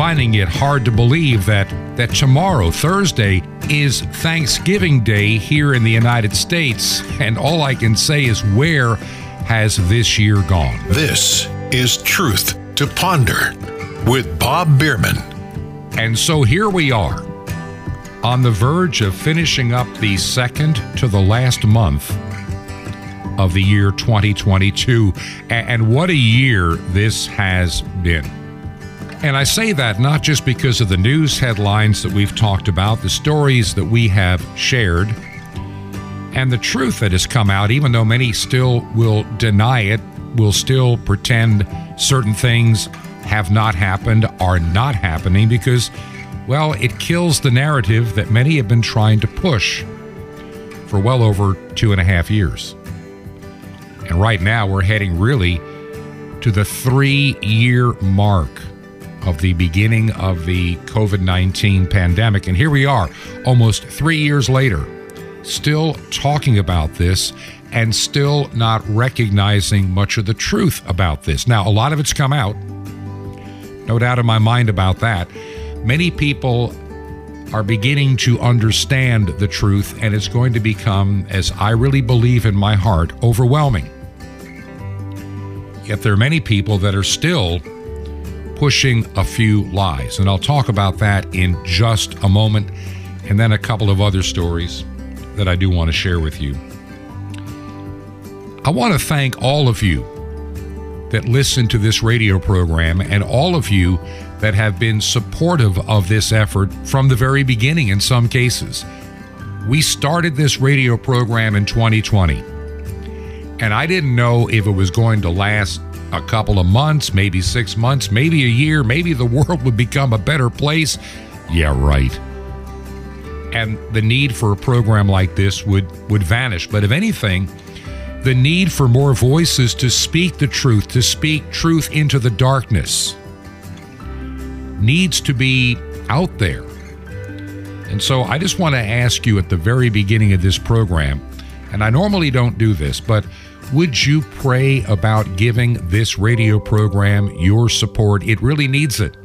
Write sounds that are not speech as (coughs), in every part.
finding it hard to believe that, that tomorrow, Thursday, is Thanksgiving Day here in the United States. And all I can say is, where has this year gone? This is Truth to Ponder with Bob Bierman. And so here we are, on the verge of finishing up the second to the last month of the year 2022. And what a year this has been. And I say that not just because of the news headlines that we've talked about, the stories that we have shared, and the truth that has come out, even though many still will deny it, will still pretend certain things have not happened, are not happening, because, well, it kills the narrative that many have been trying to push for well over two and a half years. And right now, we're heading really to the three year mark of the beginning of the COVID 19 pandemic. And here we are, almost three years later, still talking about this and still not recognizing much of the truth about this. Now, a lot of it's come out, no doubt in my mind about that. Many people are beginning to understand the truth, and it's going to become, as I really believe in my heart, overwhelming. Yet there are many people that are still pushing a few lies. And I'll talk about that in just a moment, and then a couple of other stories that I do want to share with you. I want to thank all of you that listen to this radio program and all of you that have been supportive of this effort from the very beginning in some cases. We started this radio program in 2020, and I didn't know if it was going to last a couple of months, maybe six months, maybe a year, maybe the world would become a better place. Yeah, right. And the need for a program like this would, would vanish. But if anything, the need for more voices to speak the truth, to speak truth into the darkness, needs to be out there. And so I just want to ask you at the very beginning of this program, and I normally don't do this, but would you pray about giving this radio program your support? It really needs it.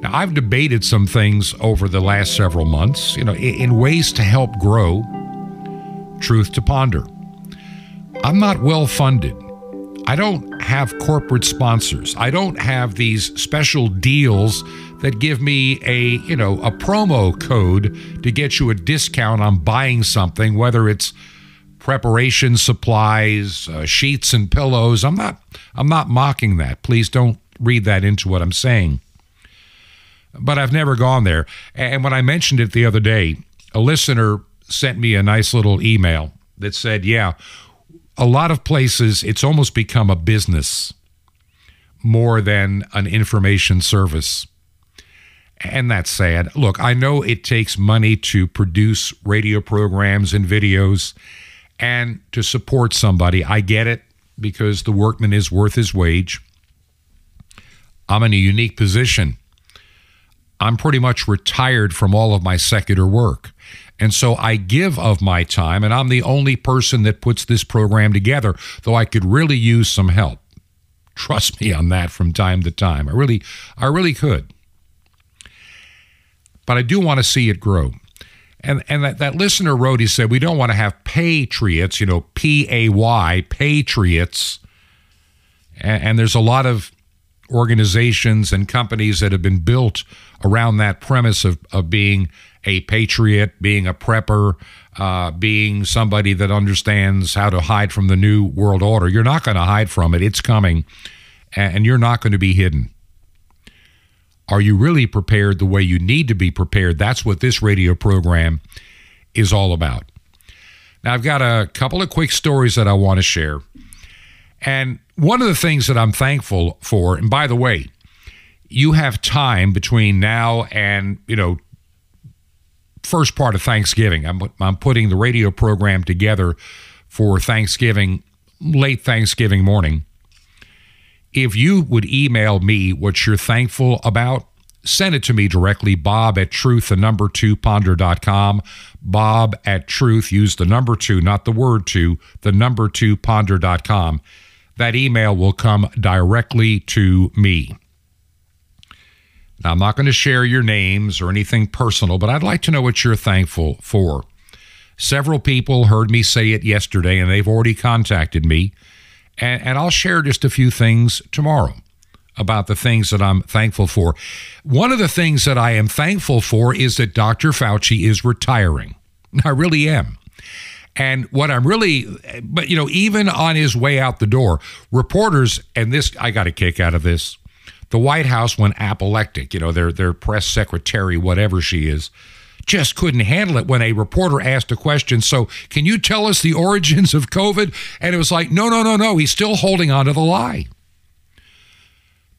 Now, I've debated some things over the last several months, you know, in ways to help grow Truth to Ponder. I'm not well funded. I don't have corporate sponsors. I don't have these special deals that give me a, you know, a promo code to get you a discount on buying something, whether it's preparation supplies, uh, sheets and pillows. I'm not I'm not mocking that. Please don't read that into what I'm saying. But I've never gone there. And when I mentioned it the other day, a listener sent me a nice little email that said, "Yeah, a lot of places it's almost become a business more than an information service." And that's sad. Look, I know it takes money to produce radio programs and videos and to support somebody. I get it because the workman is worth his wage. I'm in a unique position. I'm pretty much retired from all of my secular work. And so I give of my time, and I'm the only person that puts this program together, though I could really use some help. Trust me on that from time to time. I really, I really could. But I do want to see it grow. And and that, that listener wrote, he said, we don't want to have patriots, you know, P A Y, patriots. And, and there's a lot of organizations and companies that have been built around that premise of, of being a patriot, being a prepper, uh, being somebody that understands how to hide from the new world order. You're not going to hide from it. It's coming, and you're not going to be hidden. Are you really prepared the way you need to be prepared? That's what this radio program is all about. Now, I've got a couple of quick stories that I want to share. And one of the things that I'm thankful for, and by the way, you have time between now and, you know, first part of Thanksgiving. I'm, I'm putting the radio program together for Thanksgiving, late Thanksgiving morning if you would email me what you're thankful about, send it to me directly, bob at truth, the number two ponder.com. Bob at truth, use the number two, not the word two, the number two ponder.com. That email will come directly to me. Now, I'm not going to share your names or anything personal, but I'd like to know what you're thankful for. Several people heard me say it yesterday, and they've already contacted me. And, and I'll share just a few things tomorrow about the things that I'm thankful for. One of the things that I am thankful for is that Dr. Fauci is retiring. I really am. And what I'm really, but you know, even on his way out the door, reporters, and this, I got a kick out of this. The White House went apoplectic, you know, their, their press secretary, whatever she is, just couldn't handle it when a reporter asked a question. So, can you tell us the origins of COVID? And it was like, no, no, no, no. He's still holding on to the lie.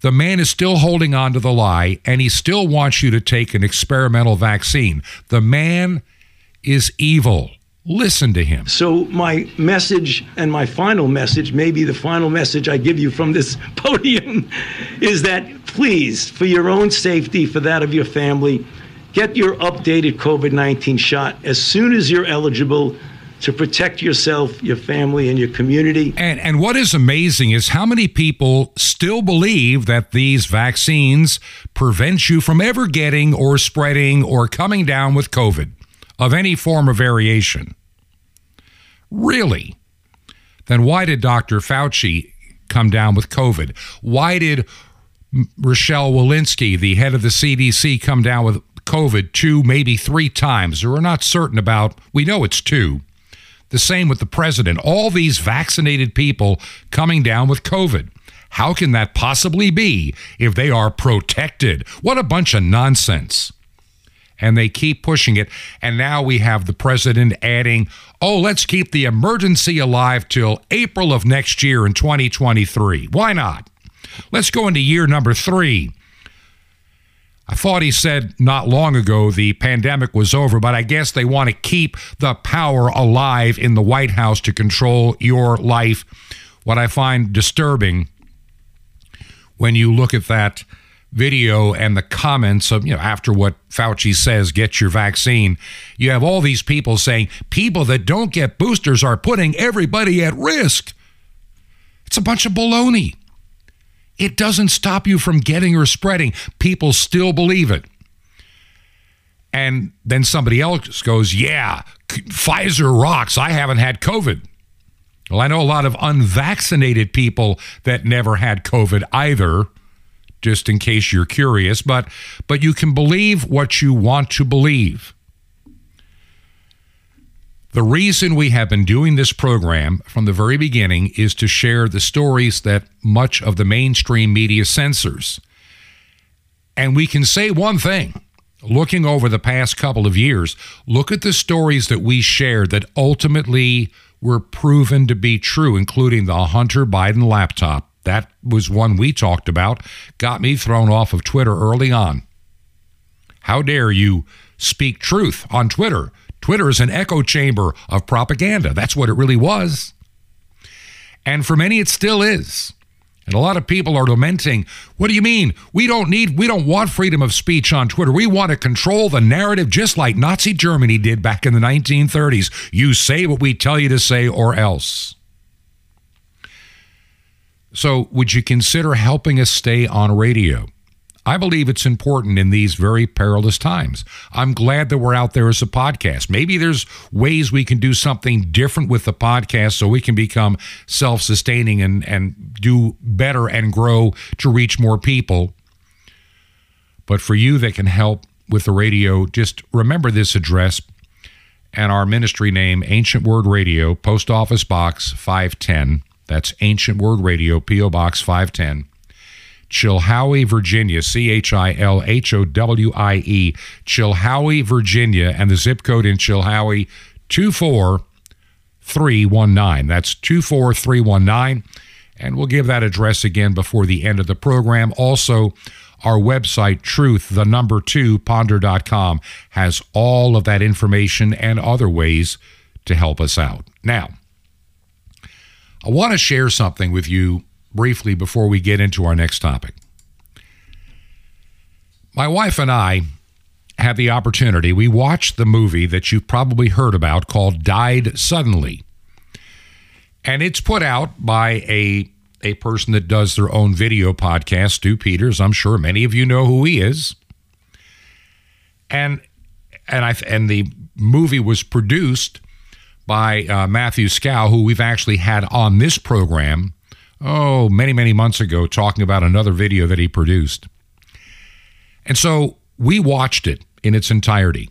The man is still holding on to the lie, and he still wants you to take an experimental vaccine. The man is evil. Listen to him. So, my message and my final message, maybe the final message I give you from this (laughs) podium, is that please, for your own safety, for that of your family, get your updated COVID 19 shot as soon as you're eligible to protect yourself, your family, and your community. And, and what is amazing is how many people still believe that these vaccines prevent you from ever getting or spreading or coming down with COVID of any form of variation. Really? Then why did Dr. Fauci come down with COVID? Why did Rochelle Walensky, the head of the CDC, come down with COVID two, maybe three times? We're not certain about, we know it's two. The same with the president. All these vaccinated people coming down with COVID. How can that possibly be if they are protected? What a bunch of nonsense. And they keep pushing it. And now we have the president adding, oh, let's keep the emergency alive till April of next year in 2023. Why not? Let's go into year number three. I thought he said not long ago the pandemic was over, but I guess they want to keep the power alive in the White House to control your life. What I find disturbing when you look at that video and the comments of, you know, after what Fauci says, get your vaccine, you have all these people saying people that don't get boosters are putting everybody at risk. It's a bunch of baloney. It doesn't stop you from getting or spreading. People still believe it. And then somebody else goes, Yeah, Pfizer rocks. I haven't had COVID. Well, I know a lot of unvaccinated people that never had COVID either, just in case you're curious, but but you can believe what you want to believe. The reason we have been doing this program from the very beginning is to share the stories that much of the mainstream media censors. And we can say one thing looking over the past couple of years, look at the stories that we shared that ultimately were proven to be true, including the Hunter Biden laptop. That was one we talked about, got me thrown off of Twitter early on. How dare you speak truth on Twitter? Twitter is an echo chamber of propaganda. That's what it really was. And for many, it still is. And a lot of people are lamenting, what do you mean? We don't need, we don't want freedom of speech on Twitter. We want to control the narrative just like Nazi Germany did back in the 1930s. You say what we tell you to say or else. So, would you consider helping us stay on radio? I believe it's important in these very perilous times. I'm glad that we're out there as a podcast. Maybe there's ways we can do something different with the podcast so we can become self sustaining and, and do better and grow to reach more people. But for you that can help with the radio, just remember this address and our ministry name, Ancient Word Radio, Post Office Box 510. That's Ancient Word Radio, P.O. Box 510. Chilhowie, Virginia, C H I L H O W I E, Chilhowie, Virginia, and the zip code in Chilhowie 24319. That's 24319. And we'll give that address again before the end of the program. Also, our website, truth, the number two, ponder.com, has all of that information and other ways to help us out. Now, I want to share something with you briefly before we get into our next topic. My wife and I had the opportunity, we watched the movie that you've probably heard about called Died Suddenly. And it's put out by a, a person that does their own video podcast, Stu Peters. I'm sure many of you know who he is. And and I and the movie was produced by uh, Matthew Skow, who we've actually had on this program, oh, many, many months ago, talking about another video that he produced. And so we watched it in its entirety.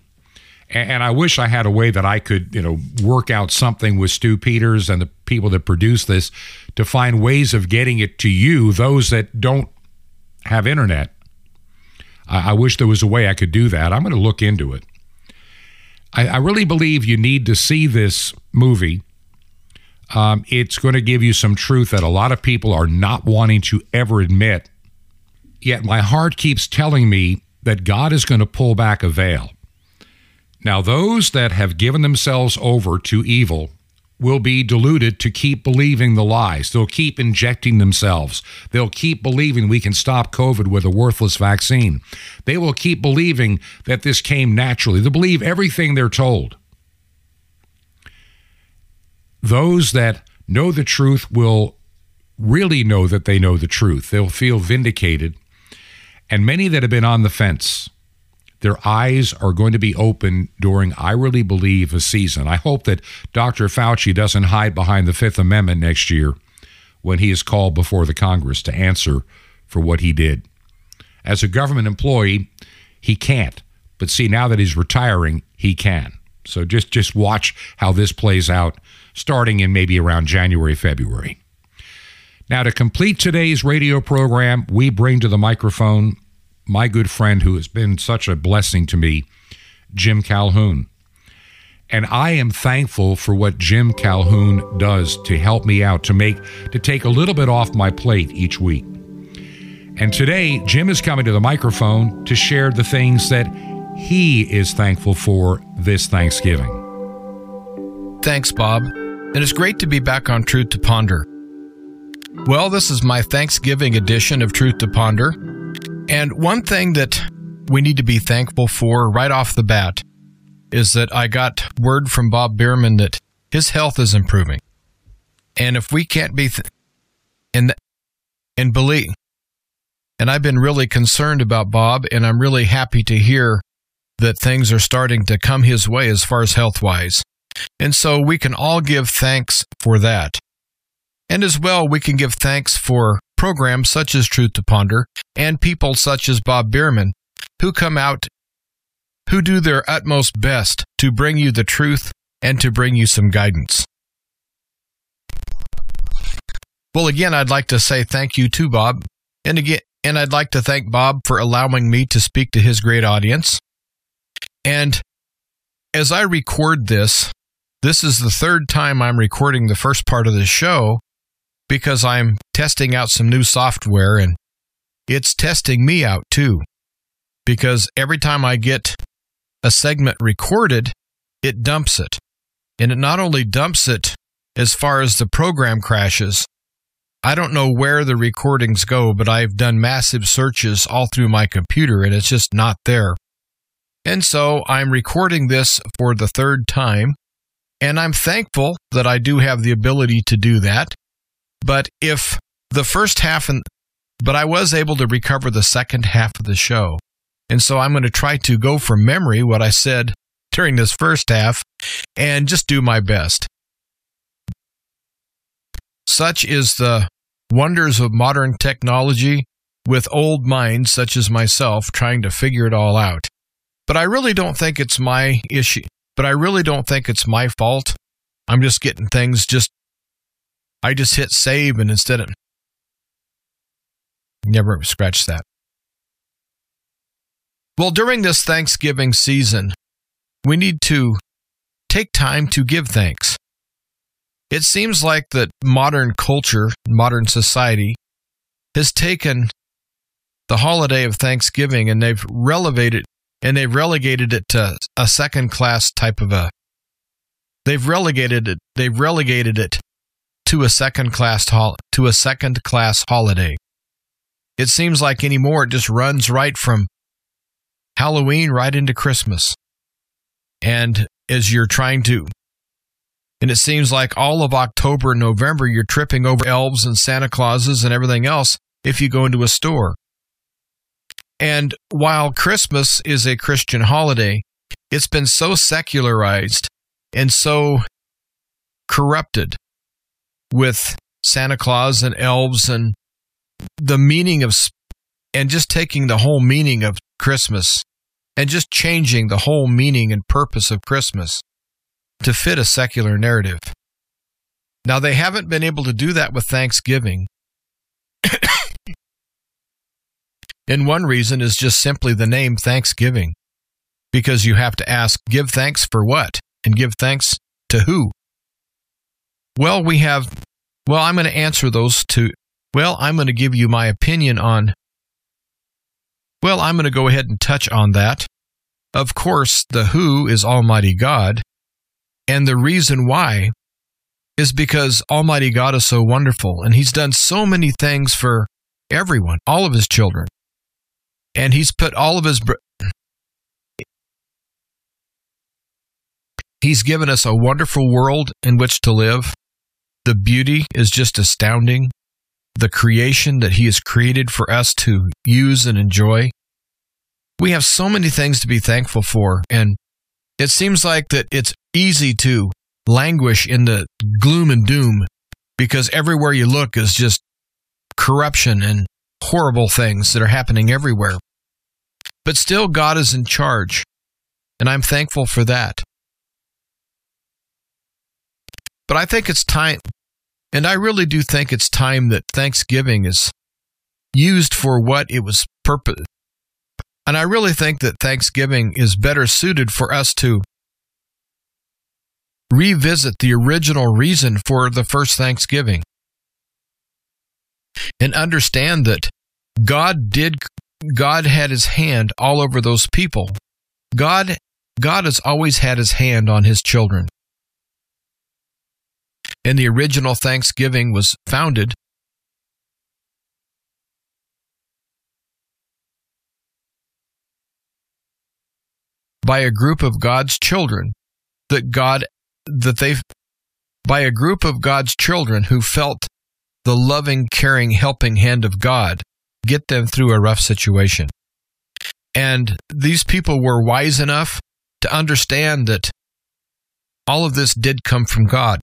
And I wish I had a way that I could, you know, work out something with Stu Peters and the people that produce this to find ways of getting it to you, those that don't have internet. I wish there was a way I could do that. I'm going to look into it. I, I really believe you need to see this movie. Um, it's going to give you some truth that a lot of people are not wanting to ever admit. Yet my heart keeps telling me that God is going to pull back a veil. Now, those that have given themselves over to evil will be deluded to keep believing the lies. They'll keep injecting themselves. They'll keep believing we can stop COVID with a worthless vaccine. They will keep believing that this came naturally. They believe everything they're told. Those that know the truth will really know that they know the truth. They'll feel vindicated. And many that have been on the fence their eyes are going to be open during, I really believe, a season. I hope that Dr. Fauci doesn't hide behind the Fifth Amendment next year when he is called before the Congress to answer for what he did. As a government employee, he can't. But see, now that he's retiring, he can. So just just watch how this plays out starting in maybe around January, February. Now, to complete today's radio program, we bring to the microphone my good friend who has been such a blessing to me, Jim Calhoun. And I am thankful for what Jim Calhoun does to help me out, to make to take a little bit off my plate each week. And today, Jim is coming to the microphone to share the things that he is thankful for this Thanksgiving. Thanks, Bob. And it's great to be back on Truth to Ponder. Well, this is my Thanksgiving edition of Truth to Ponder. And one thing that we need to be thankful for right off the bat is that I got word from Bob Bierman that his health is improving. And if we can't be, th- and, and believe, and I've been really concerned about Bob, and I'm really happy to hear that things are starting to come his way as far as health wise. And so we can all give thanks for that. And as well, we can give thanks for programs such as Truth to Ponder and people such as Bob Bierman who come out who do their utmost best to bring you the truth and to bring you some guidance. Well, again, I'd like to say thank you to Bob. And again, and I'd like to thank Bob for allowing me to speak to his great audience. And as I record this, this is the third time I'm recording the first part of the show because I'm testing out some new software and it's testing me out too. Because every time I get a segment recorded, it dumps it. And it not only dumps it as far as the program crashes, I don't know where the recordings go, but I've done massive searches all through my computer and it's just not there. And so I'm recording this for the third time, and I'm thankful that I do have the ability to do that. But if the first half and but I was able to recover the second half of the show. And so I'm going to try to go from memory what I said during this first half and just do my best. Such is the wonders of modern technology with old minds such as myself trying to figure it all out. But I really don't think it's my issue. But I really don't think it's my fault. I'm just getting things just I just hit save and instead of never scratch that. Well, during this Thanksgiving season, we need to take time to give thanks. It seems like that modern culture, modern society, has taken the holiday of Thanksgiving and they've relegated and they've relegated it to a second class type of a they've relegated it they've relegated it to a second class hol- to a second class holiday. It seems like anymore it just runs right from Halloween right into Christmas. And as you're trying to And it seems like all of October and November, you're tripping over elves and Santa Clauses and everything else if you go into a store. And while Christmas is a Christian holiday, it's been so secularized and so corrupted with Santa Claus and elves and the meaning of, and just taking the whole meaning of Christmas and just changing the whole meaning and purpose of Christmas to fit a secular narrative. Now, they haven't been able to do that with Thanksgiving. And one reason is just simply the name Thanksgiving, because you have to ask, give thanks for what? And give thanks to who? Well, we have, well, I'm going to answer those two. Well, I'm going to give you my opinion on, well, I'm going to go ahead and touch on that. Of course, the who is Almighty God. And the reason why is because Almighty God is so wonderful and He's done so many things for everyone, all of His children. And He's put all of His. He's given us a wonderful world in which to live. The beauty is just astounding. The creation that He has created for us to use and enjoy. We have so many things to be thankful for. And it seems like that it's easy to languish in the gloom and doom because everywhere you look is just corruption and horrible things that are happening everywhere. But still, God is in charge, and I'm thankful for that. But I think it's time, and I really do think it's time that Thanksgiving is used for what it was purpose. And I really think that Thanksgiving is better suited for us to revisit the original reason for the first Thanksgiving and understand that God did God had his hand all over those people. God God has always had his hand on his children. And the original Thanksgiving was founded by a group of God's children that God that they by a group of God's children who felt the loving, caring, helping hand of God get them through a rough situation. And these people were wise enough to understand that all of this did come from God.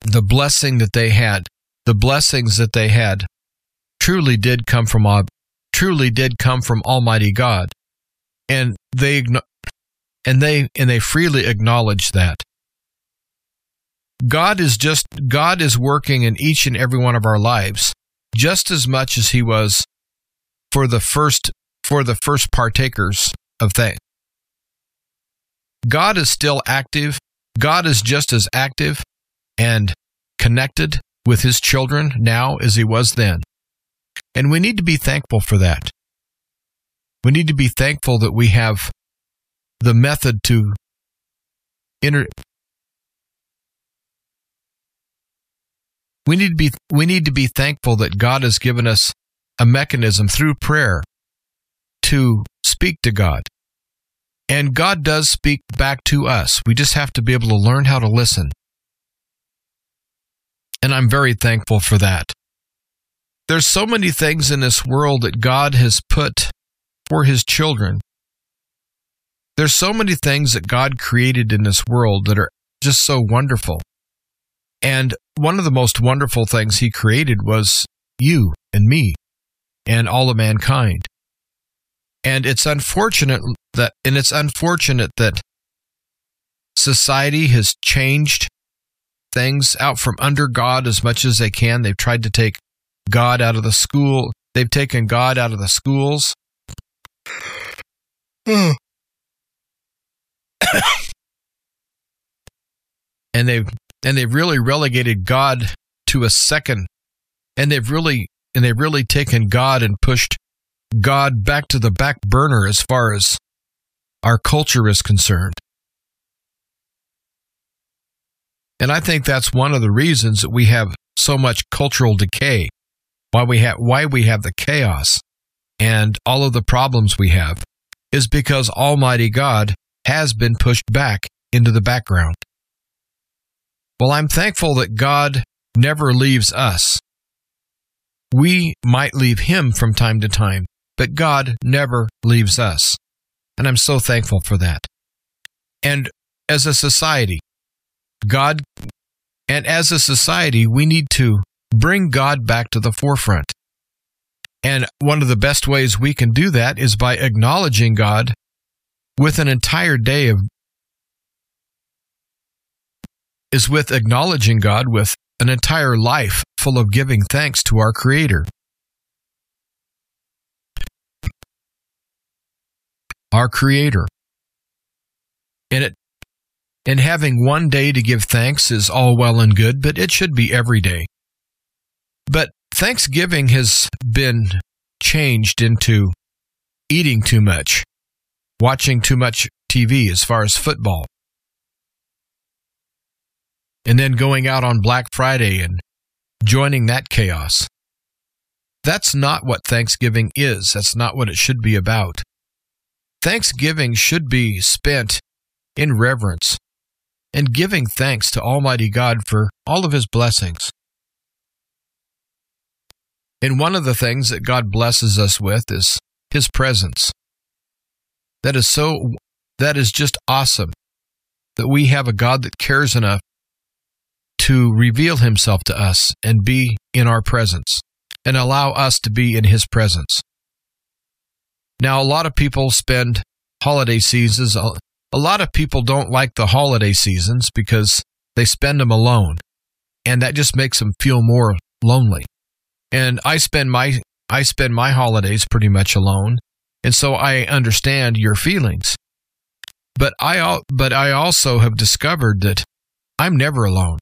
The blessing that they had, the blessings that they had, truly did come from truly did come from Almighty God, and they and they and they freely acknowledge that God is just God is working in each and every one of our lives just as much as he was for the first for the first partakers of things. God is still active. God is just as active and connected with his children now as he was then. And we need to be thankful for that. We need to be thankful that we have the method to inter we need to be we need to be thankful that God has given us a mechanism through prayer to speak to God. And God does speak back to us. We just have to be able to learn how to listen. And I'm very thankful for that. There's so many things in this world that God has put for his children there's so many things that God created in this world that are just so wonderful. And one of the most wonderful things he created was you and me and all of mankind. And it's unfortunate that, and it's unfortunate that society has changed things out from under God as much as they can. They've tried to take God out of the school. They've taken God out of the schools. (coughs) and they've and they've really relegated God to a second and they've really and they've really taken God and pushed God back to the back burner as far as our culture is concerned. And I think that's one of the reasons that we have so much cultural decay, why we have why we have the chaos and all of the problems we have is because Almighty God has been pushed back into the background. Well, I'm thankful that God never leaves us. We might leave Him from time to time, but God never leaves us. And I'm so thankful for that. And as a society, God, and as a society, we need to bring God back to the forefront. And one of the best ways we can do that is by acknowledging God with an entire day of is with acknowledging God with an entire life full of giving thanks to our creator. Our creator. And it and having one day to give thanks is all well and good, but it should be every day. But Thanksgiving has been changed into eating too much, watching too much TV as far as football, and then going out on Black Friday and joining that chaos. That's not what Thanksgiving is. That's not what it should be about. Thanksgiving should be spent in reverence and giving thanks to Almighty God for all of His blessings. And one of the things that God blesses us with is His presence. That is so, that is just awesome that we have a God that cares enough to reveal Himself to us and be in our presence and allow us to be in His presence. Now, a lot of people spend holiday seasons, a lot of people don't like the holiday seasons because they spend them alone, and that just makes them feel more lonely and I spend my I spend my holidays pretty much alone, and so I understand your feelings. But I but I also have discovered that I'm never alone,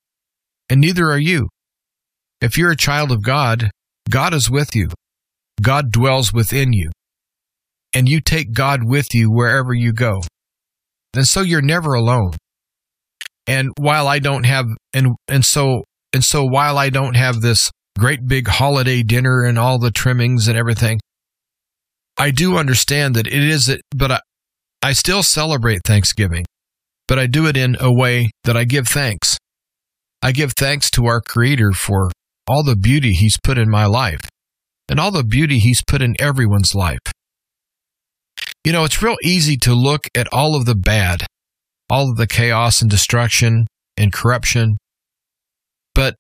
and neither are you. If you're a child of God, God is with you. God dwells within you. And you take God with you wherever you go. And so you're never alone. And while I don't have and and so and so while I don't have this great big holiday dinner and all the trimmings and everything. I do understand that it is, but I, I still celebrate Thanksgiving, but I do it in a way that I give thanks. I give thanks to our Creator for all the beauty He's put in my life and all the beauty He's put in everyone's life. You know, it's real easy to look at all of the bad, all of the chaos and destruction and corruption, but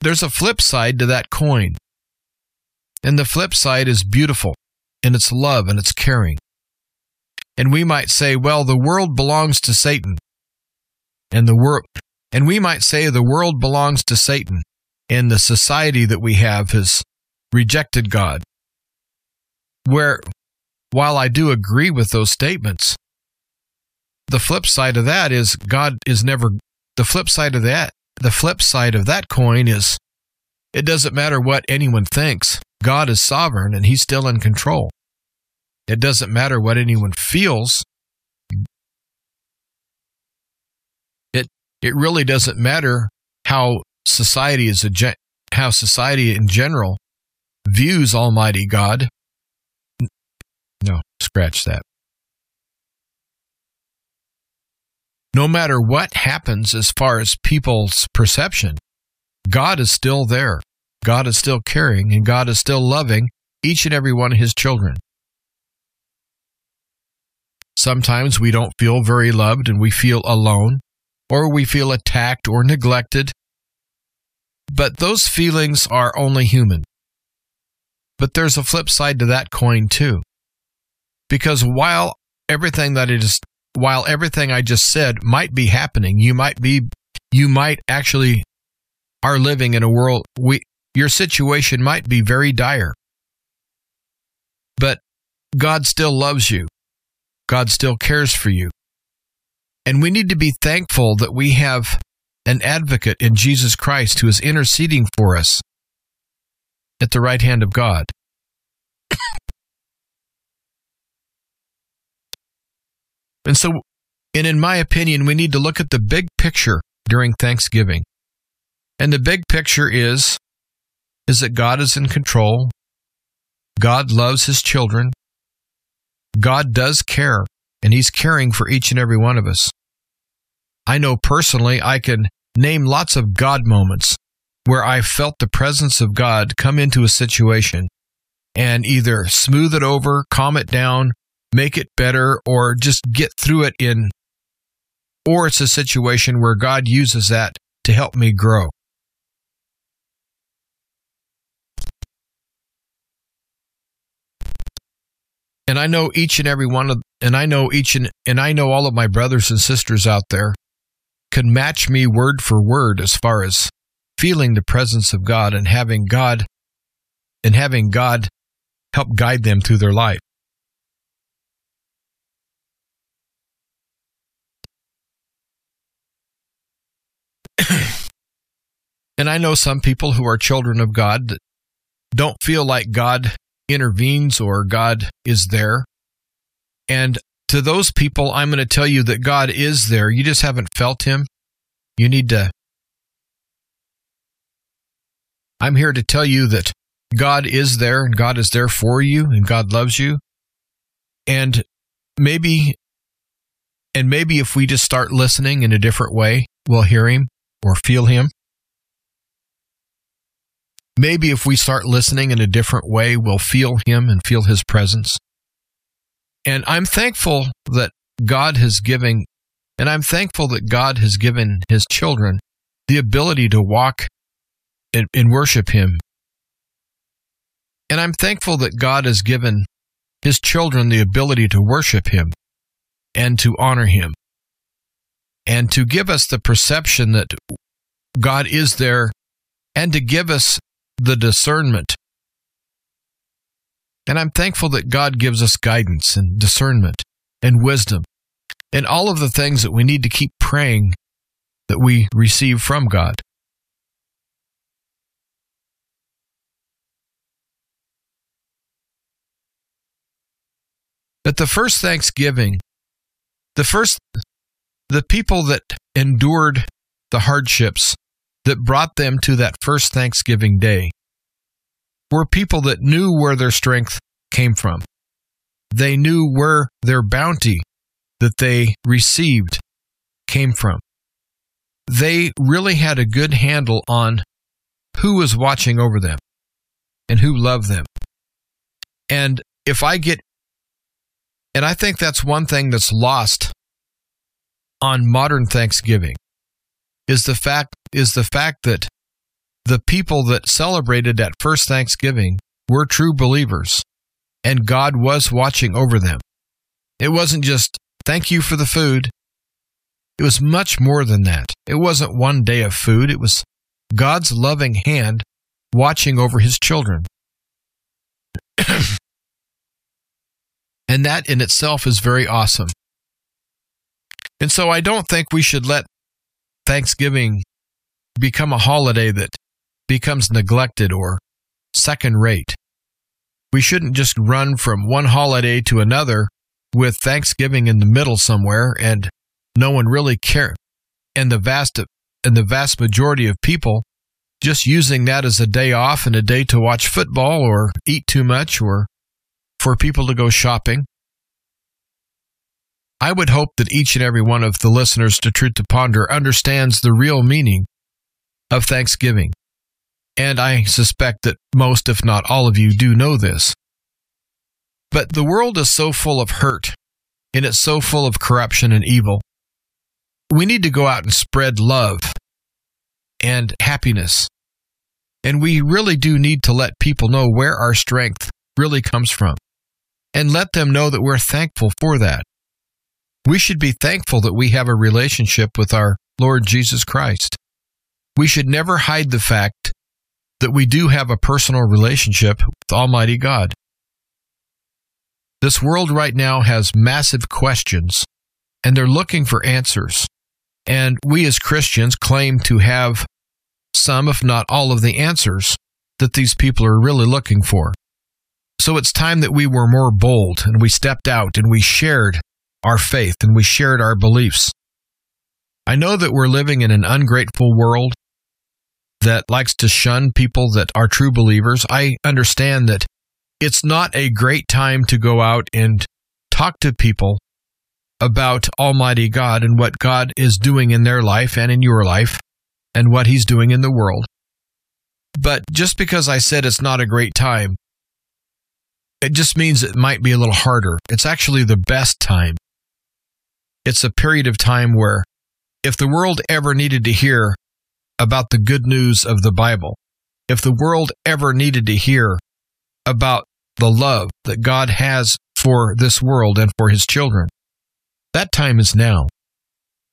there's a flip side to that coin. And the flip side is beautiful in its love and its caring. And we might say, well, the world belongs to Satan. And the world and we might say the world belongs to Satan and the society that we have has rejected God. Where while I do agree with those statements, the flip side of that is God is never the flip side of that the flip side of that coin is it doesn't matter what anyone thinks. God is sovereign and he's still in control. It doesn't matter what anyone feels. It really doesn't matter how society is a how society in general views Almighty God. No, scratch that. no matter what happens as far as people's perception, God is still there. God is still caring and God is still loving each and every one of his children. Sometimes we don't feel very loved and we feel alone, or we feel attacked or neglected. But those feelings are only human. But there's a flip side to that coin, too. Because while everything that is while everything I just said might be happening, you might be, you might actually are living in a world, we, your situation might be very dire. But God still loves you. God still cares for you. And we need to be thankful that we have an advocate in Jesus Christ who is interceding for us at the right hand of God. And so, and in my opinion, we need to look at the big picture during Thanksgiving. And the big picture is is that God is in control. God loves his children. God does care, and he's caring for each and every one of us. I know personally I can name lots of God moments where I felt the presence of God come into a situation and either smooth it over, calm it down, make it better, or just get through it in, or it's a situation where God uses that to help me grow. And I know each and every one of, and I know each and, and I know all of my brothers and sisters out there can match me word for word as far as feeling the presence of God and having God and having God help guide them through their life. (clears throat) and I know some people who are children of God that don't feel like God intervenes or God is there. And to those people, I'm going to tell you that God is there. You just haven't felt Him. You need to. I'm here to tell you that God is there and God is there for you and God loves you. And maybe, and maybe if we just start listening in a different way, we'll hear Him or feel Him. Maybe if we start listening in a different way, we'll feel Him and feel His presence. And I'm thankful that God has given, and I'm thankful that God has given His children the ability to walk and, and worship Him. And I'm thankful that God has given His children the ability to worship Him and to honor Him and to give us the perception that God is there and to give us the discernment. And I'm thankful that God gives us guidance and discernment and wisdom and all of the things that we need to keep praying that we receive from God. At the first Thanksgiving, the first the people that endured the hardships that brought them to that first Thanksgiving day were people that knew where their strength came from. They knew where their bounty that they received came from. They really had a good handle on who was watching over them and who loved them. And if I get, and I think that's one thing that's lost on modern Thanksgiving is the fact is the fact that the people that celebrated that first Thanksgiving were true believers and God was watching over them. It wasn't just thank you for the food. It was much more than that. It wasn't one day of food. It was God's loving hand watching over his children. (clears throat) and that in itself is very awesome. And so I don't think we should let Thanksgiving become a holiday that becomes neglected or second rate. We shouldn't just run from one holiday to another with Thanksgiving in the middle somewhere and no one really care and the vast and the vast majority of people just using that as a day off and a day to watch football or eat too much or for people to go shopping. I would hope that each and every one of the listeners to Truth to Ponder understands the real meaning of Thanksgiving. And I suspect that most, if not all of you, do know this. But the world is so full of hurt and it's so full of corruption and evil. We need to go out and spread love and happiness. And we really do need to let people know where our strength really comes from and let them know that we're thankful for that. We should be thankful that we have a relationship with our Lord Jesus Christ. We should never hide the fact that we do have a personal relationship with Almighty God. This world right now has massive questions, and they're looking for answers. And we as Christians claim to have some, if not all, of the answers that these people are really looking for. So it's time that we were more bold and we stepped out and we shared our faith and we shared our beliefs. I know that we're living in an ungrateful world that likes to shun people that are true believers. I understand that it's not a great time to go out and talk to people about Almighty God and what God is doing in their life and in your life. and what He's doing in the world. But just because I said it's not a great time, it just means it might be a little harder. It's actually the best time. It's a period of time where if the world ever needed to hear about the good news of the Bible, if the world ever needed to hear about the love that God has for this world and for his children, that time is now.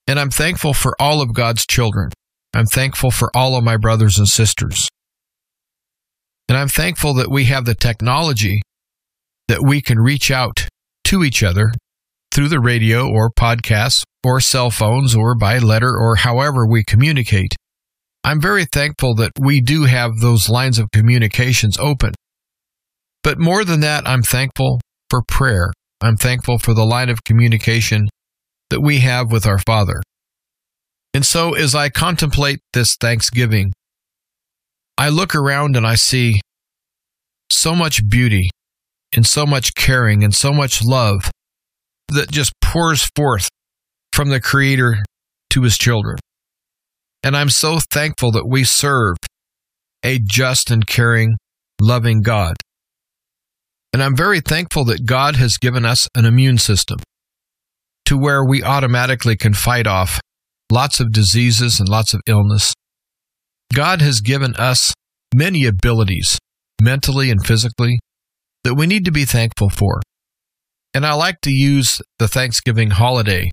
And I'm thankful for all of God's children. I'm thankful for all of my brothers and sisters. And I'm thankful that we have the technology that we can reach out to each other through the radio or podcasts or cell phones or by letter or however we communicate. I'm very thankful that we do have those lines of communications open. But more than that, I'm thankful for prayer. I'm thankful for the line of communication that we have with our Father. And so, as I contemplate this Thanksgiving, I look around and I see so much beauty and so much caring and so much love that just pours forth from the Creator to His children. And I'm so thankful that we serve a just and caring, loving God. And I'm very thankful that God has given us an immune system to where we automatically can fight off lots of diseases and lots of illness. God has given us many abilities, mentally and physically, that we need to be thankful for. And I like to use the Thanksgiving holiday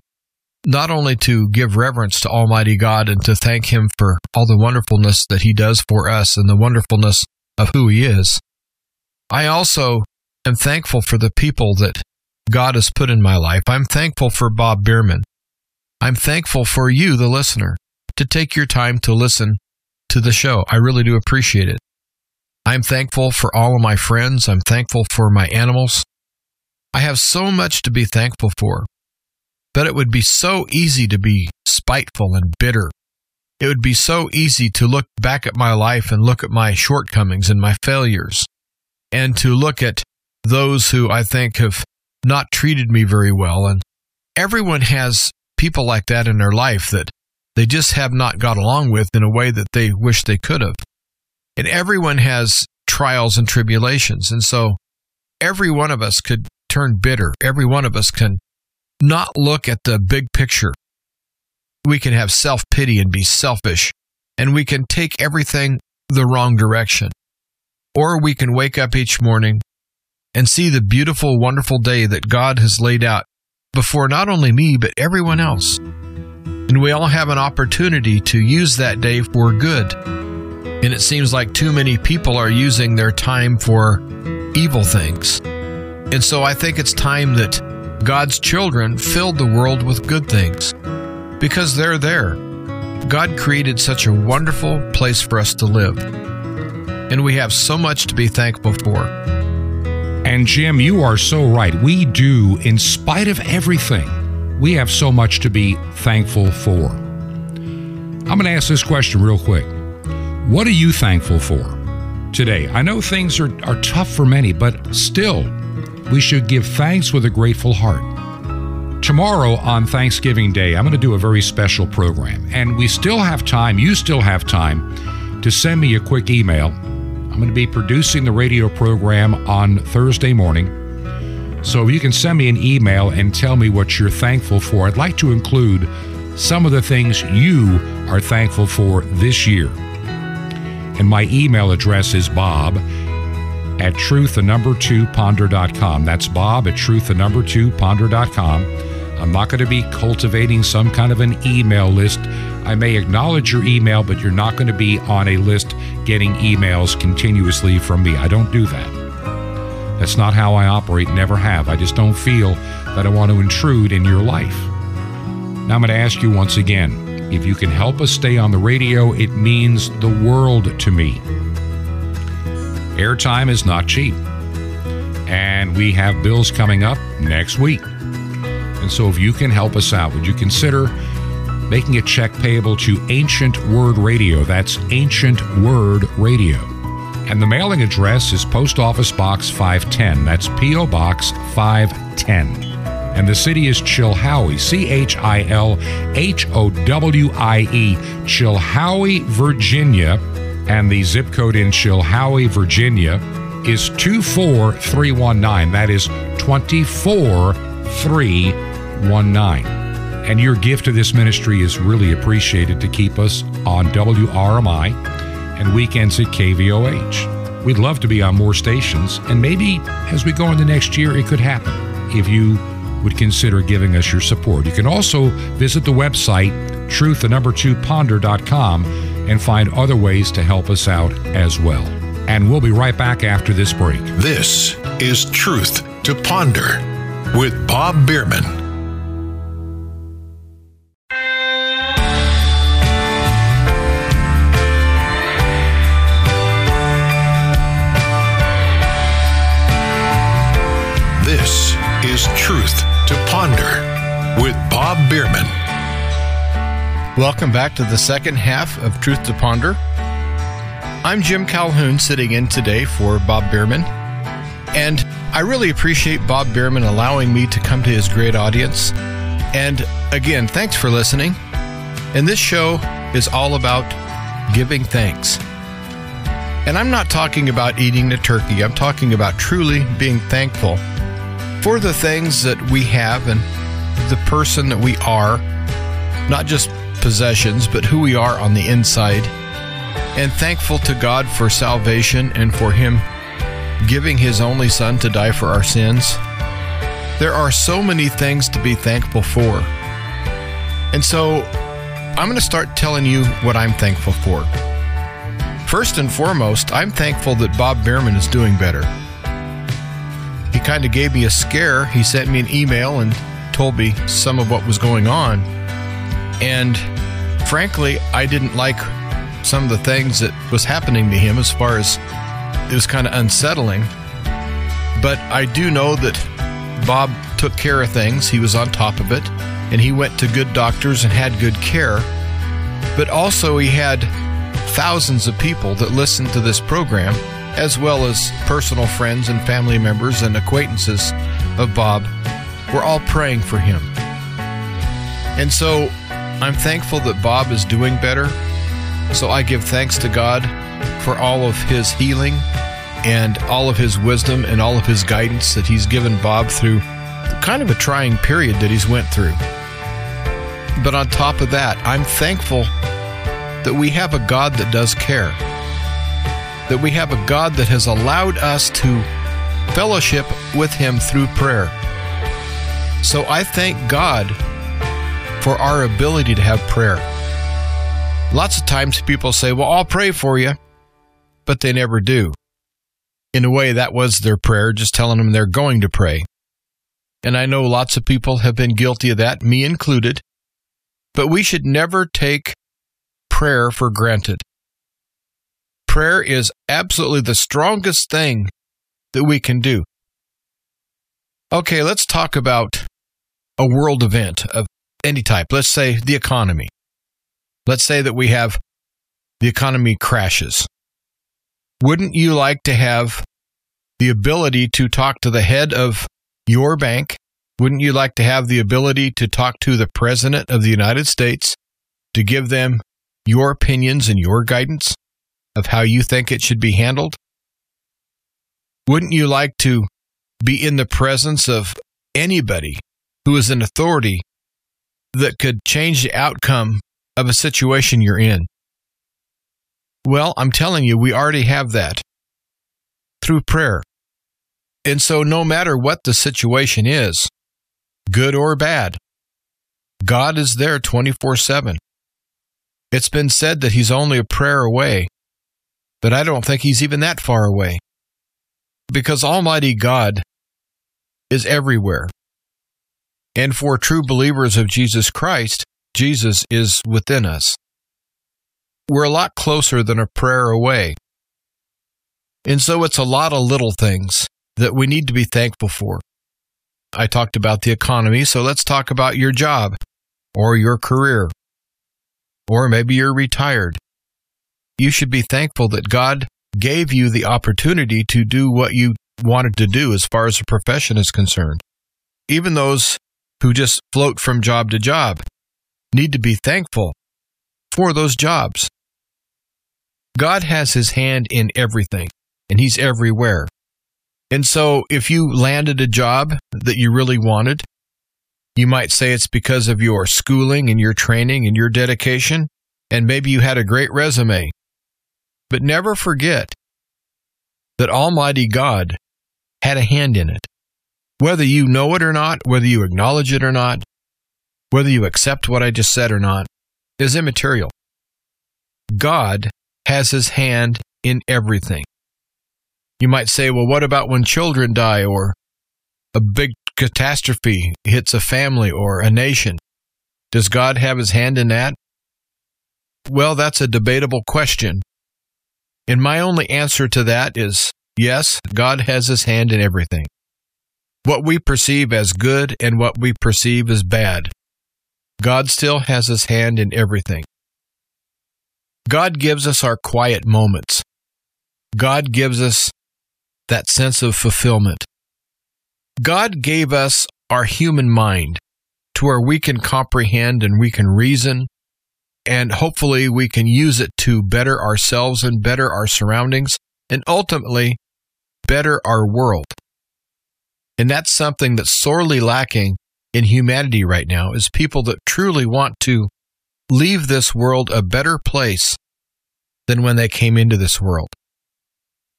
not only to give reverence to Almighty God and to thank Him for all the wonderfulness that He does for us and the wonderfulness of who He is, I also am thankful for the people that God has put in my life. I'm thankful for Bob Bierman. I'm thankful for you, the listener, to take your time to listen to the show. I really do appreciate it. I'm thankful for all of my friends. I'm thankful for my animals. I have so much to be thankful for. But it would be so easy to be spiteful and bitter. It would be so easy to look back at my life and look at my shortcomings and my failures, and to look at those who I think have not treated me very well. And everyone has people like that in their life that they just have not got along with in a way that they wish they could have. And everyone has trials and tribulations. And so every one of us could turn bitter. Every one of us can not look at the big picture. We can have self pity and be selfish, and we can take everything the wrong direction. Or we can wake up each morning and see the beautiful, wonderful day that God has laid out before not only me, but everyone else. And we all have an opportunity to use that day for good. And it seems like too many people are using their time for evil things. And so I think it's time that God's children filled the world with good things because they're there. God created such a wonderful place for us to live, and we have so much to be thankful for. And Jim, you are so right. We do, in spite of everything, we have so much to be thankful for. I'm going to ask this question real quick. What are you thankful for today? I know things are, are tough for many, but still, we should give thanks with a grateful heart. Tomorrow on Thanksgiving Day, I'm going to do a very special program, and we still have time, you still have time, to send me a quick email. I'm going to be producing the radio program on Thursday morning. So you can send me an email and tell me what you're thankful for, I'd like to include some of the things you are thankful for this year. And my email address is bob at truth the number two ponder.com. That's Bob at truth the number two ponder.com. I'm not going to be cultivating some kind of an email list. I may acknowledge your email, but you're not going to be on a list getting emails continuously from me. I don't do that. That's not how I operate, never have. I just don't feel that I want to intrude in your life. Now I'm going to ask you once again if you can help us stay on the radio, it means the world to me. Airtime is not cheap. And we have bills coming up next week. And so if you can help us out, would you consider making a check payable to Ancient Word Radio? That's Ancient Word Radio. And the mailing address is Post Office Box 510. That's P.O. Box 510. and the city is Chilhowie, C H I L H O W I E, Chilhowie, Virginia. And the zip code in Chilhowie, Virginia is 24319. That is 24319. And your gift to this ministry is really appreciated to keep us on WRMI and weekends at KVOH. We'd love to be on more stations, and maybe as we go into next year, it could happen if you would consider giving us your support. You can also visit the website, truth, the number two, ponder.com, and find other ways to help us out as well. And we'll be right back after this break. This is Truth to Ponder with Bob Bierman. This is Truth to Ponder with Bob Bierman. Welcome back to the second half of Truth to Ponder. I'm Jim Calhoun sitting in today for Bob Bierman. And I really appreciate Bob Bierman allowing me to come to his great audience. And again, thanks for listening. And this show is all about giving thanks. And I'm not talking about eating the turkey, I'm talking about truly being thankful for the things that we have and the person that we are, not just possessions, but who we are on the inside. And thankful to God for salvation and for Him giving His only Son to die for our sins. There are so many things to be thankful for. And so I'm going to start telling you what I'm thankful for. First and foremost, I'm thankful that Bob Bierman is doing better he kind of gave me a scare. He sent me an email and told me some of what was going on. And frankly, I didn't like some of the things that was happening to him as far as it was kind of unsettling. But I do know that Bob took care of things. He was on top of it and he went to good doctors and had good care. But also, he had thousands of people that listened to this program as well as personal friends and family members and acquaintances of Bob, were all praying for him. And so I'm thankful that Bob is doing better. So I give thanks to God for all of his healing and all of his wisdom and all of his guidance that he's given Bob through kind of a trying period that he's went through. But on top of that, I'm thankful that we have a God that does care that we have a God that has allowed us to fellowship with Him through prayer. So I thank God for our ability to have prayer. Lots of times people say, Well, I'll pray for you, but they never do. In a way, that was their prayer, just telling them they're going to pray. And I know lots of people have been guilty of that, me included. But we should never take prayer for granted prayer is absolutely the strongest thing that we can do. Okay, let's talk about a world event of any type. Let's say the economy. Let's say that we have the economy crashes. Wouldn't you like to have the ability to talk to the head of your bank? Wouldn't you like to have the ability to talk to the President of the United States to give them your opinions and your guidance? of how you think it should be handled? Wouldn't you like to be in the presence of anybody who is an authority that could change the outcome of a situation you're in? Well, I'm telling you, we already have that through prayer. And so, no matter what the situation is, good or bad, God is there 24 7. It's been said that He's only a prayer away but I don't think he's even that far away. Because Almighty God is everywhere. And for true believers of Jesus Christ, Jesus is within us. We're a lot closer than a prayer away. And so it's a lot of little things that we need to be thankful for. I talked about the economy, so let's talk about your job or your career. Or maybe you're retired you should be thankful that God gave you the opportunity to do what you wanted to do as far as a profession is concerned. Even those who just float from job to job need to be thankful for those jobs. God has his hand in everything, and he's everywhere. And so if you landed a job that you really wanted, you might say it's because of your schooling and your training and your dedication, and maybe you had a great resume. But never forget that Almighty God had a hand in it. Whether you know it or not, whether you acknowledge it or not, whether you accept what I just said or not, is immaterial. God has his hand in everything. You might say, well, what about when children die or a big catastrophe hits a family or a nation? Does God have his hand in that? Well, that's a debatable question. And my only answer to that is yes, God has his hand in everything. What we perceive as good and what we perceive as bad. God still has his hand in everything. God gives us our quiet moments. God gives us that sense of fulfillment. God gave us our human mind to where we can comprehend and we can reason, and hopefully we can use it to better ourselves and better our surroundings, and ultimately better our world. And that's something that's sorely lacking in humanity right now is people that truly want to leave this world a better place than when they came into this world.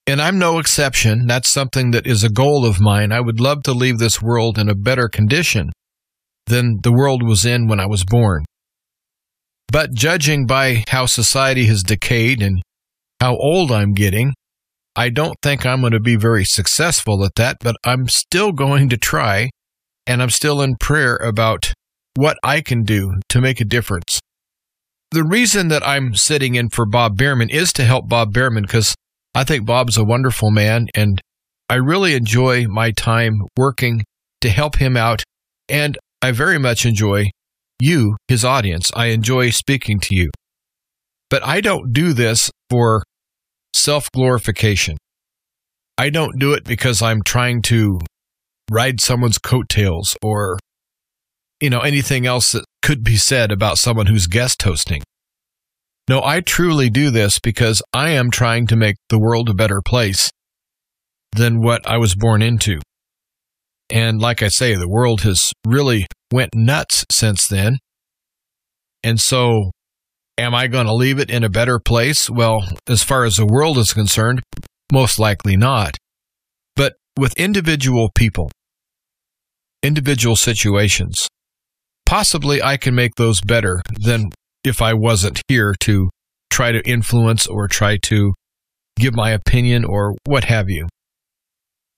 And I'm no exception. That's something that is a goal of mine. I would love to leave this world in a better condition than the world was in when I was born. But judging by how society has decayed and how old I'm getting, I don't think I'm going to be very successful at that, but I'm still going to try and I'm still in prayer about what I can do to make a difference. The reason that I'm sitting in for Bob Bierman is to help Bob Bierman because I think Bob's a wonderful man and I really enjoy my time working to help him out. And I very much enjoy you, his audience. I enjoy speaking to you. But I don't do this for self glorification. I don't do it because I'm trying to ride someone's coattails or, you know, anything else that could be said about someone who's guest hosting. No, I truly do this because I am trying to make the world a better place than what I was born into. And like I say, the world has really went nuts since then. And so am I going to leave it in a better place? Well, as far as the world is concerned, most likely not. But with individual people, individual situations. Possibly I can make those better than if I wasn't here to try to influence or try to give my opinion or what have you.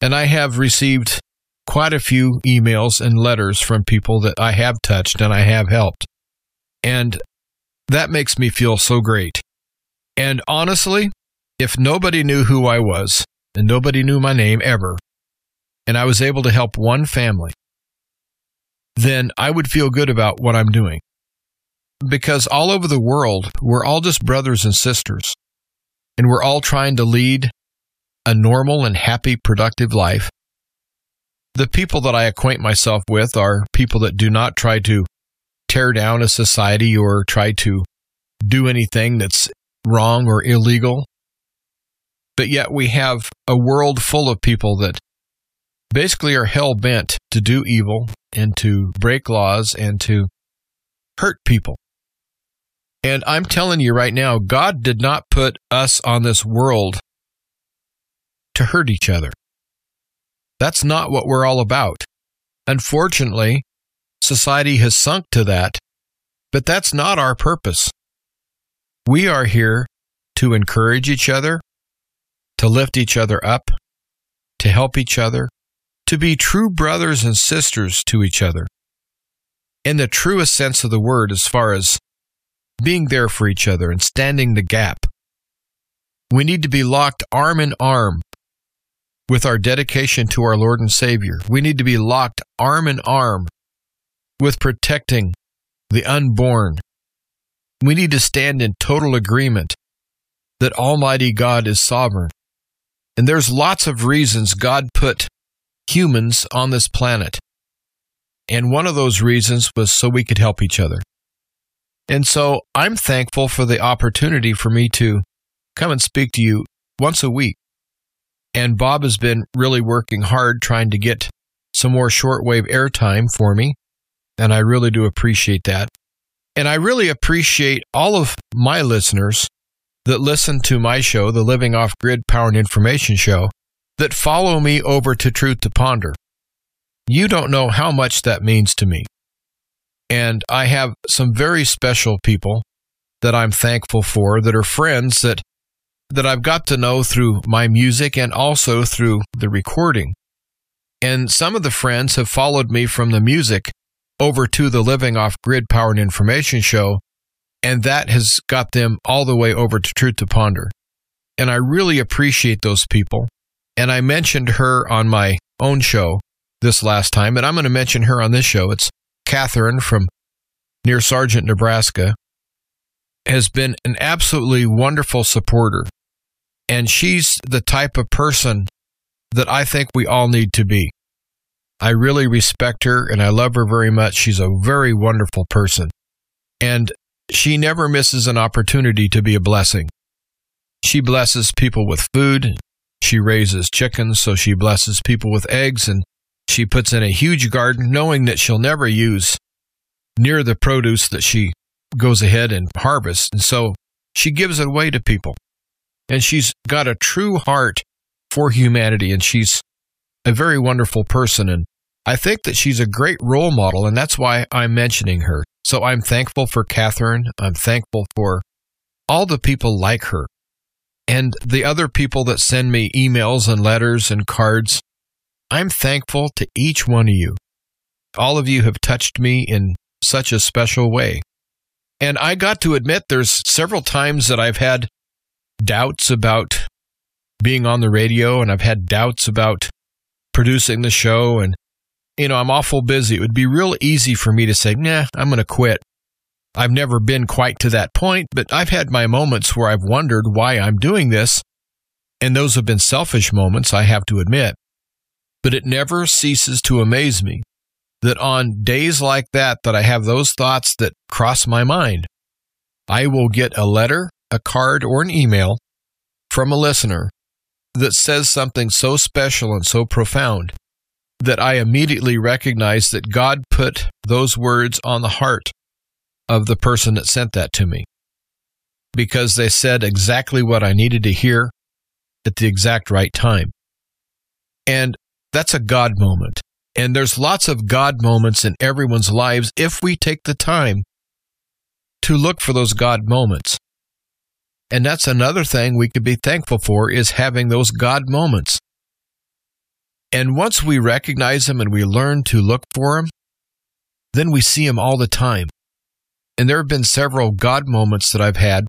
And I have received quite a few emails and letters from people that I have touched and I have helped. And that makes me feel so great. And honestly, if nobody knew who I was and nobody knew my name ever, and I was able to help one family, then I would feel good about what I'm doing. Because all over the world, we're all just brothers and sisters, and we're all trying to lead a normal and happy, productive life. The people that I acquaint myself with are people that do not try to tear down a society or try to do anything that's wrong or illegal. But yet we have a world full of people that basically are hell bent to do evil and to break laws and to hurt people. And I'm telling you right now, God did not put us on this world to hurt each other. That's not what we're all about. Unfortunately, society has sunk to that, but that's not our purpose. We are here to encourage each other, to lift each other up, to help each other, to be true brothers and sisters to each other. In the truest sense of the word, as far as being there for each other and standing the gap. We need to be locked arm in arm with our dedication to our Lord and Savior. We need to be locked arm in arm with protecting the unborn. We need to stand in total agreement that Almighty God is sovereign. And there's lots of reasons God put humans on this planet. And one of those reasons was so we could help each other. And so I'm thankful for the opportunity for me to come and speak to you once a week. And Bob has been really working hard trying to get some more shortwave airtime for me. And I really do appreciate that. And I really appreciate all of my listeners that listen to my show, the Living Off Grid Power and Information Show, that follow me over to Truth to Ponder. You don't know how much that means to me. And I have some very special people that I'm thankful for that are friends that that I've got to know through my music and also through the recording. And some of the friends have followed me from the music over to the Living Off Grid Power and Information show, and that has got them all the way over to Truth to Ponder. And I really appreciate those people. And I mentioned her on my own show this last time, and I'm going to mention her on this show. It's Catherine from near Sargent, Nebraska, has been an absolutely wonderful supporter. And she's the type of person that I think we all need to be. I really respect her and I love her very much. She's a very wonderful person. And she never misses an opportunity to be a blessing. She blesses people with food. She raises chickens, so she blesses people with eggs and she puts in a huge garden knowing that she'll never use near the produce that she goes ahead and harvests. And so she gives it away to people. And she's got a true heart for humanity and she's a very wonderful person. And I think that she's a great role model. And that's why I'm mentioning her. So I'm thankful for Catherine. I'm thankful for all the people like her and the other people that send me emails and letters and cards. I'm thankful to each one of you. All of you have touched me in such a special way. And I got to admit, there's several times that I've had doubts about being on the radio, and I've had doubts about producing the show. And, you know, I'm awful busy. It would be real easy for me to say, nah, I'm going to quit. I've never been quite to that point, but I've had my moments where I've wondered why I'm doing this. And those have been selfish moments, I have to admit. But it never ceases to amaze me that on days like that, that I have those thoughts that cross my mind. I will get a letter, a card, or an email from a listener that says something so special and so profound that I immediately recognize that God put those words on the heart of the person that sent that to me because they said exactly what I needed to hear at the exact right time. And that's a God moment. And there's lots of God moments in everyone's lives if we take the time to look for those God moments. And that's another thing we could be thankful for is having those God moments. And once we recognize them and we learn to look for them, then we see them all the time. And there have been several God moments that I've had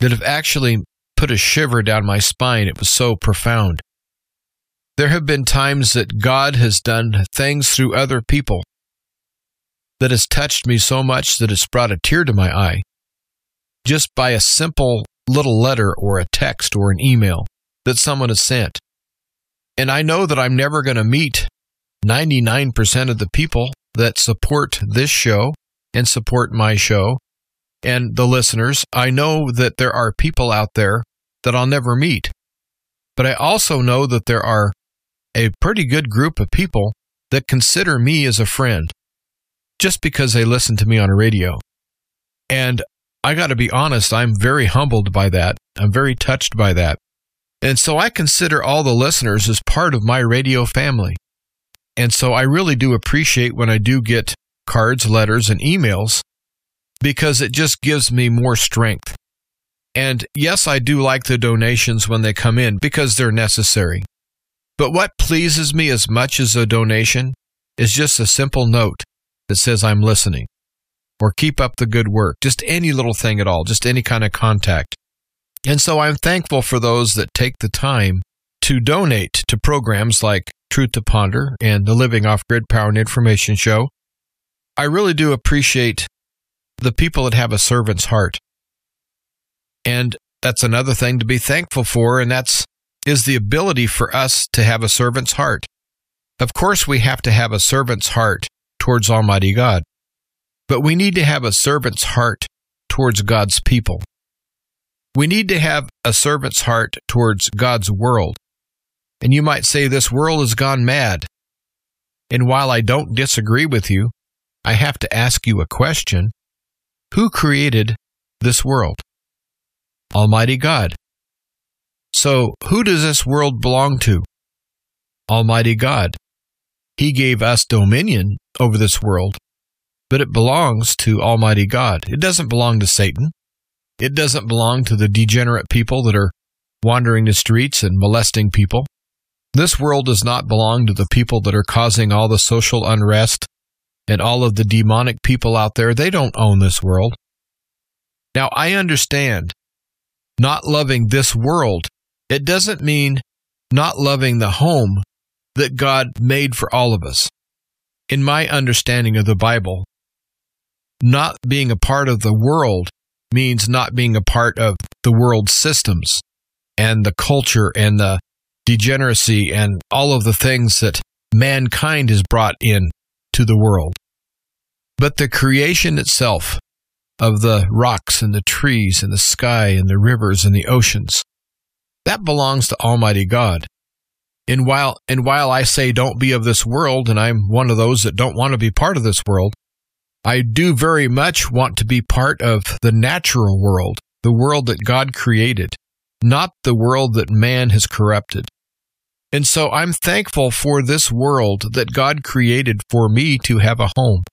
that have actually put a shiver down my spine. It was so profound. There have been times that God has done things through other people that has touched me so much that it's brought a tear to my eye just by a simple little letter or a text or an email that someone has sent. And I know that I'm never going to meet 99% of the people that support this show and support my show and the listeners. I know that there are people out there that I'll never meet. But I also know that there are a pretty good group of people that consider me as a friend just because they listen to me on a radio. And I got to be honest, I'm very humbled by that. I'm very touched by that. And so I consider all the listeners as part of my radio family. And so I really do appreciate when I do get cards, letters, and emails because it just gives me more strength. And yes, I do like the donations when they come in because they're necessary. But what pleases me as much as a donation is just a simple note that says, I'm listening, or keep up the good work, just any little thing at all, just any kind of contact. And so I'm thankful for those that take the time to donate to programs like Truth to Ponder and the Living Off Grid Power and Information Show. I really do appreciate the people that have a servant's heart. And that's another thing to be thankful for, and that's is the ability for us to have a servant's heart. Of course, we have to have a servant's heart towards Almighty God. But we need to have a servant's heart towards God's people. We need to have a servant's heart towards God's world. And you might say this world has gone mad. And while I don't disagree with you, I have to ask you a question. Who created this world? Almighty God. So, who does this world belong to? Almighty God. He gave us dominion over this world, but it belongs to Almighty God. It doesn't belong to Satan. It doesn't belong to the degenerate people that are wandering the streets and molesting people. This world does not belong to the people that are causing all the social unrest and all of the demonic people out there. They don't own this world. Now, I understand not loving this world. It doesn't mean not loving the home that God made for all of us. In my understanding of the Bible, not being a part of the world means not being a part of the world's systems and the culture and the degeneracy and all of the things that mankind has brought in to the world. But the creation itself of the rocks and the trees and the sky and the rivers and the oceans, that belongs to Almighty God. And while, and while I say don't be of this world, and I'm one of those that don't want to be part of this world, I do very much want to be part of the natural world, the world that God created, not the world that man has corrupted. And so I'm thankful for this world that God created for me to have a home.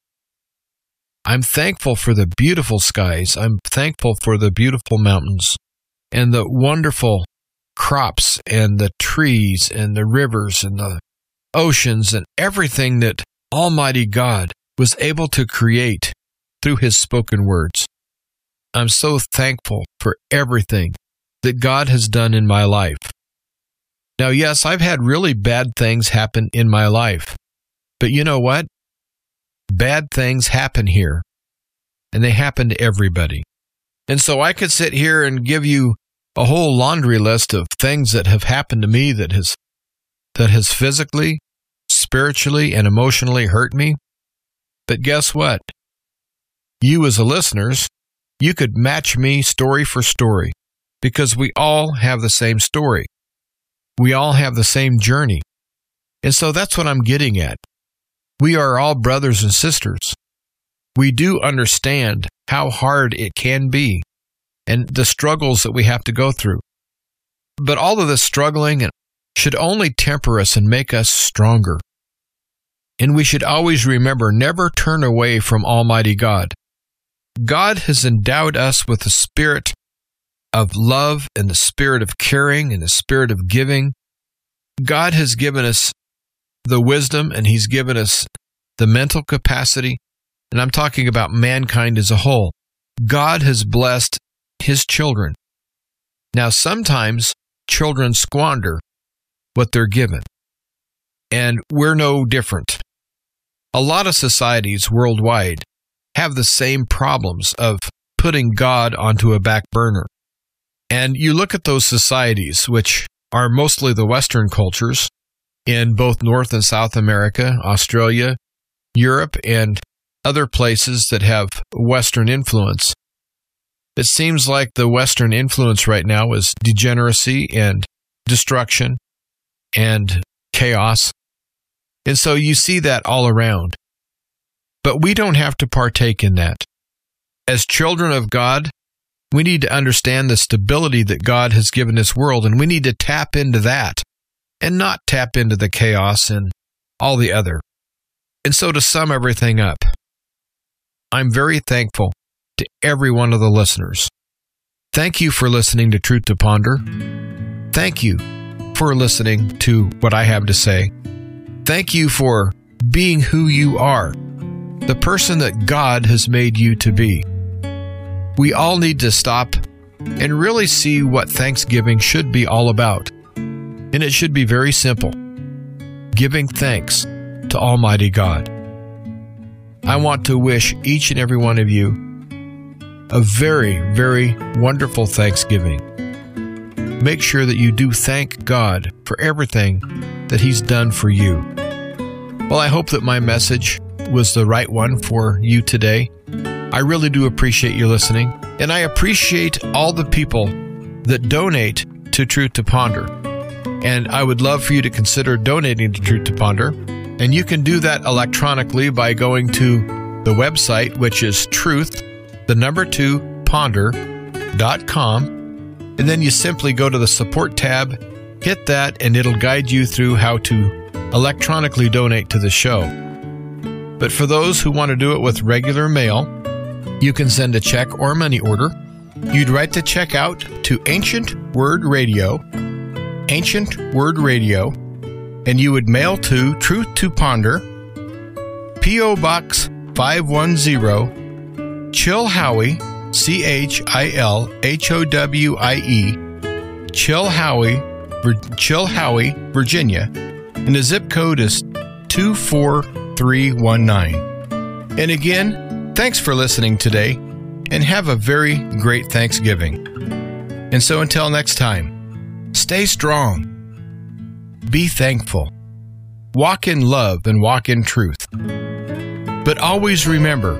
I'm thankful for the beautiful skies. I'm thankful for the beautiful mountains and the wonderful crops and the trees and the rivers and the oceans and everything that Almighty God was able to create through His spoken words. I'm so thankful for everything that God has done in my life. Now, yes, I've had really bad things happen in my life, but you know what? Bad things happen here, and they happen to everybody. And so I could sit here and give you a whole laundry list of things that have happened to me that has that has physically, spiritually, and emotionally hurt me. But guess what? You as a listeners, you could match me story for story because we all have the same story. We all have the same journey. And so that's what I'm getting at. We are all brothers and sisters. We do understand how hard it can be and the struggles that we have to go through. But all of this struggling should only temper us and make us stronger. And we should always remember never turn away from Almighty God. God has endowed us with the spirit of love and the spirit of caring and the spirit of giving. God has given us the wisdom and He's given us the mental capacity. And I'm talking about mankind as a whole. God has blessed His children. Now, sometimes children squander what they're given. And we're no different. A lot of societies worldwide have the same problems of putting God onto a back burner. And you look at those societies, which are mostly the Western cultures in both North and South America, Australia, Europe, and other places that have Western influence. It seems like the Western influence right now is degeneracy and destruction and chaos and so you see that all around. But we don't have to partake in that. As children of God, we need to understand the stability that God has given this world, and we need to tap into that and not tap into the chaos and all the other. And so to sum everything up, I'm very thankful to every one of the listeners. Thank you for listening to Truth to Ponder. Thank you for listening to what I have to say. Thank you for being who you are, the person that God has made you to be. We all need to stop and really see what Thanksgiving should be all about. And it should be very simple giving thanks to Almighty God. I want to wish each and every one of you a very, very wonderful Thanksgiving. Make sure that you do thank God for everything that He's done for you. Well, I hope that my message was the right one for you today. I really do appreciate you listening, and I appreciate all the people that donate to Truth to Ponder. And I would love for you to consider donating to Truth to Ponder. And you can do that electronically by going to the website, which is truth, the number two, ponder.com. And then you simply go to the support tab, hit that, and it'll guide you through how to electronically donate to the show. But for those who want to do it with regular mail, you can send a check or money order. You'd write the check out to Ancient Word Radio, Ancient Word Radio, and you would mail to Truth to Ponder, P.O. Box 510, Chilhowie, C H I L H O W I E, Chilhowie, Chilhowie, Virginia, and the zip code is 24319. And again, thanks for listening today, and have a very great Thanksgiving. And so until next time, stay strong, be thankful, walk in love, and walk in truth. But always remember,